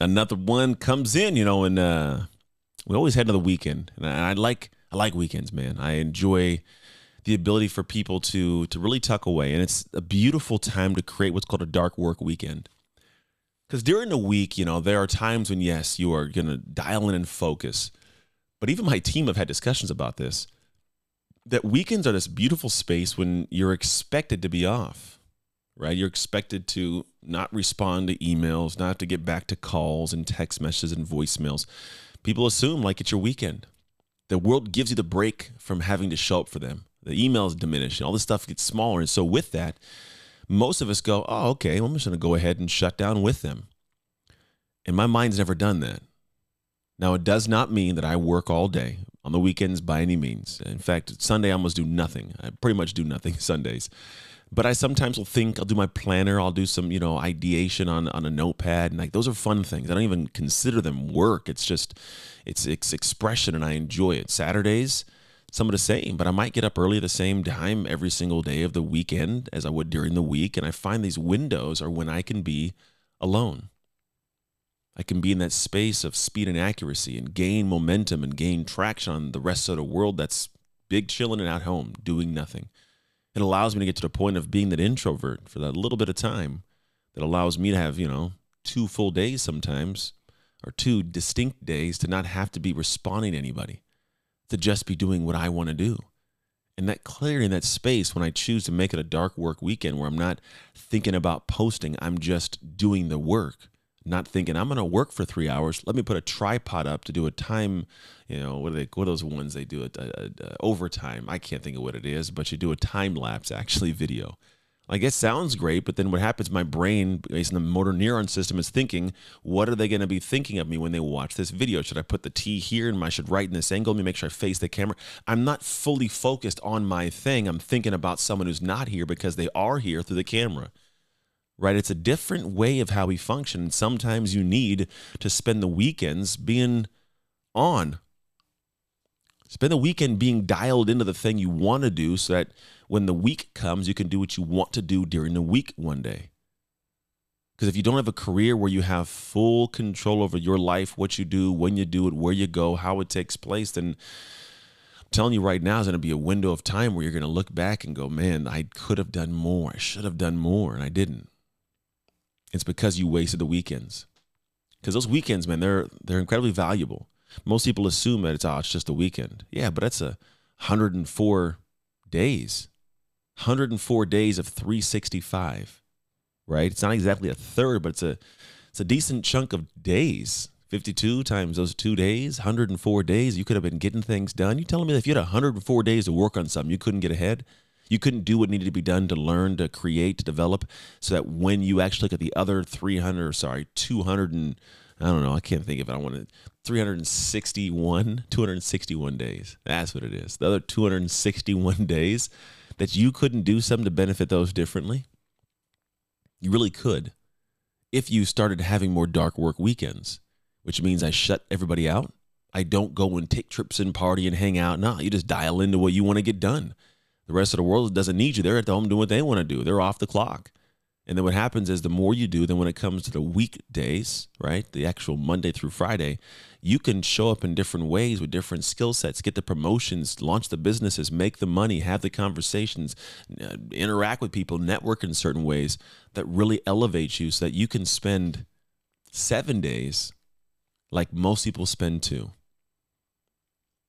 Another one comes in, you know, and uh, we always had another weekend, and I, I like I like weekends, man. I enjoy the ability for people to to really tuck away, and it's a beautiful time to create what's called a dark work weekend. Because during the week, you know, there are times when yes, you are gonna dial in and focus, but even my team have had discussions about this. That weekends are this beautiful space when you're expected to be off right? You're expected to not respond to emails, not to get back to calls and text messages and voicemails. People assume like it's your weekend. The world gives you the break from having to show up for them. The emails diminish and all this stuff gets smaller. And so with that, most of us go, oh, okay, well, I'm just going to go ahead and shut down with them. And my mind's never done that. Now, it does not mean that I work all day on the weekends by any means. In fact, Sunday I almost do nothing. I pretty much do nothing Sundays but I sometimes will think I'll do my planner, I'll do some, you know, ideation on on a notepad, and like those are fun things. I don't even consider them work. It's just it's it's expression, and I enjoy it. Saturdays, some of the same, but I might get up early the same time every single day of the weekend as I would during the week, and I find these windows are when I can be alone. I can be in that space of speed and accuracy and gain momentum and gain traction on the rest of the world that's big chilling and at home doing nothing it allows me to get to the point of being that introvert for that little bit of time that allows me to have, you know, two full days sometimes or two distinct days to not have to be responding to anybody, to just be doing what I want to do. And that clearing that space when I choose to make it a dark work weekend where I'm not thinking about posting, I'm just doing the work not thinking I'm going to work for three hours. Let me put a tripod up to do a time, you know, what are they? What are those ones they do? A overtime. I can't think of what it is, but you do a time lapse actually video. Like it sounds great, but then what happens? My brain, based on the motor neuron system, is thinking, what are they going to be thinking of me when they watch this video? Should I put the T here and I should write in this angle? Let me make sure I face the camera. I'm not fully focused on my thing. I'm thinking about someone who's not here because they are here through the camera right? It's a different way of how we function. Sometimes you need to spend the weekends being on. Spend the weekend being dialed into the thing you want to do so that when the week comes, you can do what you want to do during the week one day. Because if you don't have a career where you have full control over your life, what you do, when you do it, where you go, how it takes place, then I'm telling you right now is going to be a window of time where you're going to look back and go, man, I could have done more. I should have done more, and I didn't. It's because you wasted the weekends. Because those weekends, man, they're they're incredibly valuable. Most people assume that it's oh, it's just a weekend. Yeah, but that's a 104 days. 104 days of 365. Right? It's not exactly a third, but it's a it's a decent chunk of days. 52 times those two days, 104 days, you could have been getting things done. You telling me that if you had 104 days to work on something, you couldn't get ahead? You couldn't do what needed to be done to learn, to create, to develop, so that when you actually look at the other 300, sorry, 200 and I don't know, I can't think of it. I want to 361, 261 days. That's what it is. The other 261 days that you couldn't do something to benefit those differently. You really could if you started having more dark work weekends, which means I shut everybody out. I don't go and take trips and party and hang out. No, you just dial into what you want to get done. The rest of the world doesn't need you. They're at home doing what they want to do. They're off the clock. And then what happens is the more you do, then when it comes to the weekdays, right, the actual Monday through Friday, you can show up in different ways with different skill sets, get the promotions, launch the businesses, make the money, have the conversations, uh, interact with people, network in certain ways that really elevate you so that you can spend seven days like most people spend two.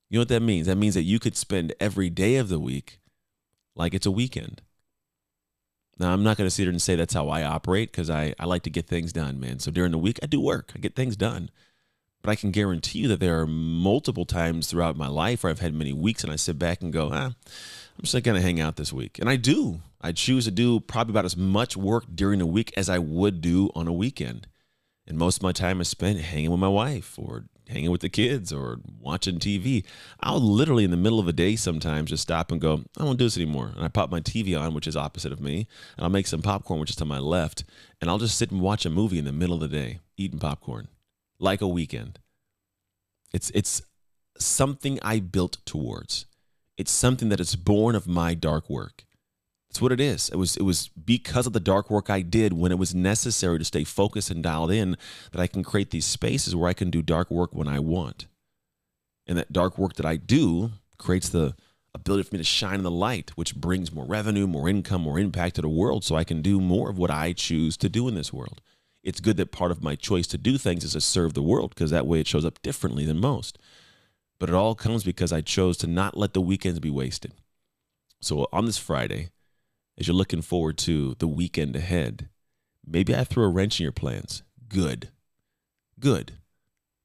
You know what that means? That means that you could spend every day of the week like it's a weekend. Now, I'm not going to sit here and say that's how I operate because I, I like to get things done, man. So during the week, I do work, I get things done. But I can guarantee you that there are multiple times throughout my life where I've had many weeks and I sit back and go, ah, I'm just going to hang out this week. And I do. I choose to do probably about as much work during the week as I would do on a weekend. And most of my time is spent hanging with my wife or hanging with the kids or watching TV. I'll literally in the middle of a day sometimes just stop and go, I won't do this anymore. And I pop my TV on, which is opposite of me, and I'll make some popcorn, which is to my left, and I'll just sit and watch a movie in the middle of the day, eating popcorn, like a weekend. It's it's something I built towards. It's something that is born of my dark work. It's what it is. It was it was because of the dark work I did when it was necessary to stay focused and dialed in that I can create these spaces where I can do dark work when I want. And that dark work that I do creates the ability for me to shine in the light, which brings more revenue, more income, more impact to the world so I can do more of what I choose to do in this world. It's good that part of my choice to do things is to serve the world because that way it shows up differently than most. But it all comes because I chose to not let the weekends be wasted. So on this Friday, as you're looking forward to the weekend ahead, maybe I threw a wrench in your plans. Good. Good.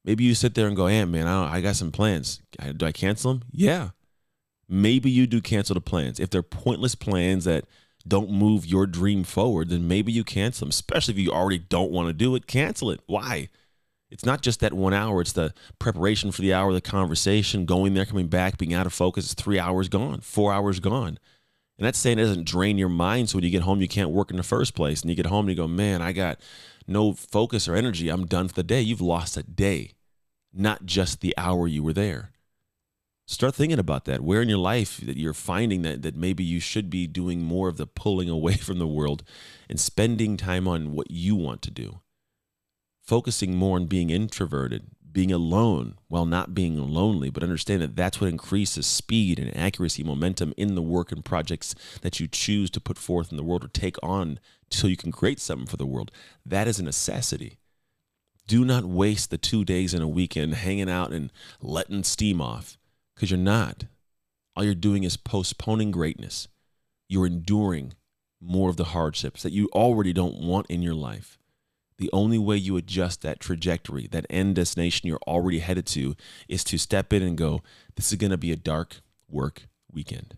Maybe you sit there and go, hey, man, I, I got some plans. do I cancel them? Yeah. Maybe you do cancel the plans. If they're pointless plans that don't move your dream forward, then maybe you cancel them, especially if you already don't want to do it. Cancel it. Why? It's not just that one hour, it's the preparation for the hour, the conversation, going there, coming back, being out of focus. It's three hours gone, four hours gone. And that's saying it doesn't drain your mind. So when you get home, you can't work in the first place. And you get home and you go, man, I got no focus or energy. I'm done for the day. You've lost a day, not just the hour you were there. Start thinking about that. Where in your life that you're finding that, that maybe you should be doing more of the pulling away from the world and spending time on what you want to do. Focusing more on being introverted, being alone while not being lonely, but understand that that's what increases speed and accuracy, momentum in the work and projects that you choose to put forth in the world or take on so you can create something for the world. That is a necessity. Do not waste the two days in a weekend hanging out and letting steam off because you're not. All you're doing is postponing greatness. You're enduring more of the hardships that you already don't want in your life the only way you adjust that trajectory, that end destination you're already headed to, is to step in and go, this is going to be a dark work weekend.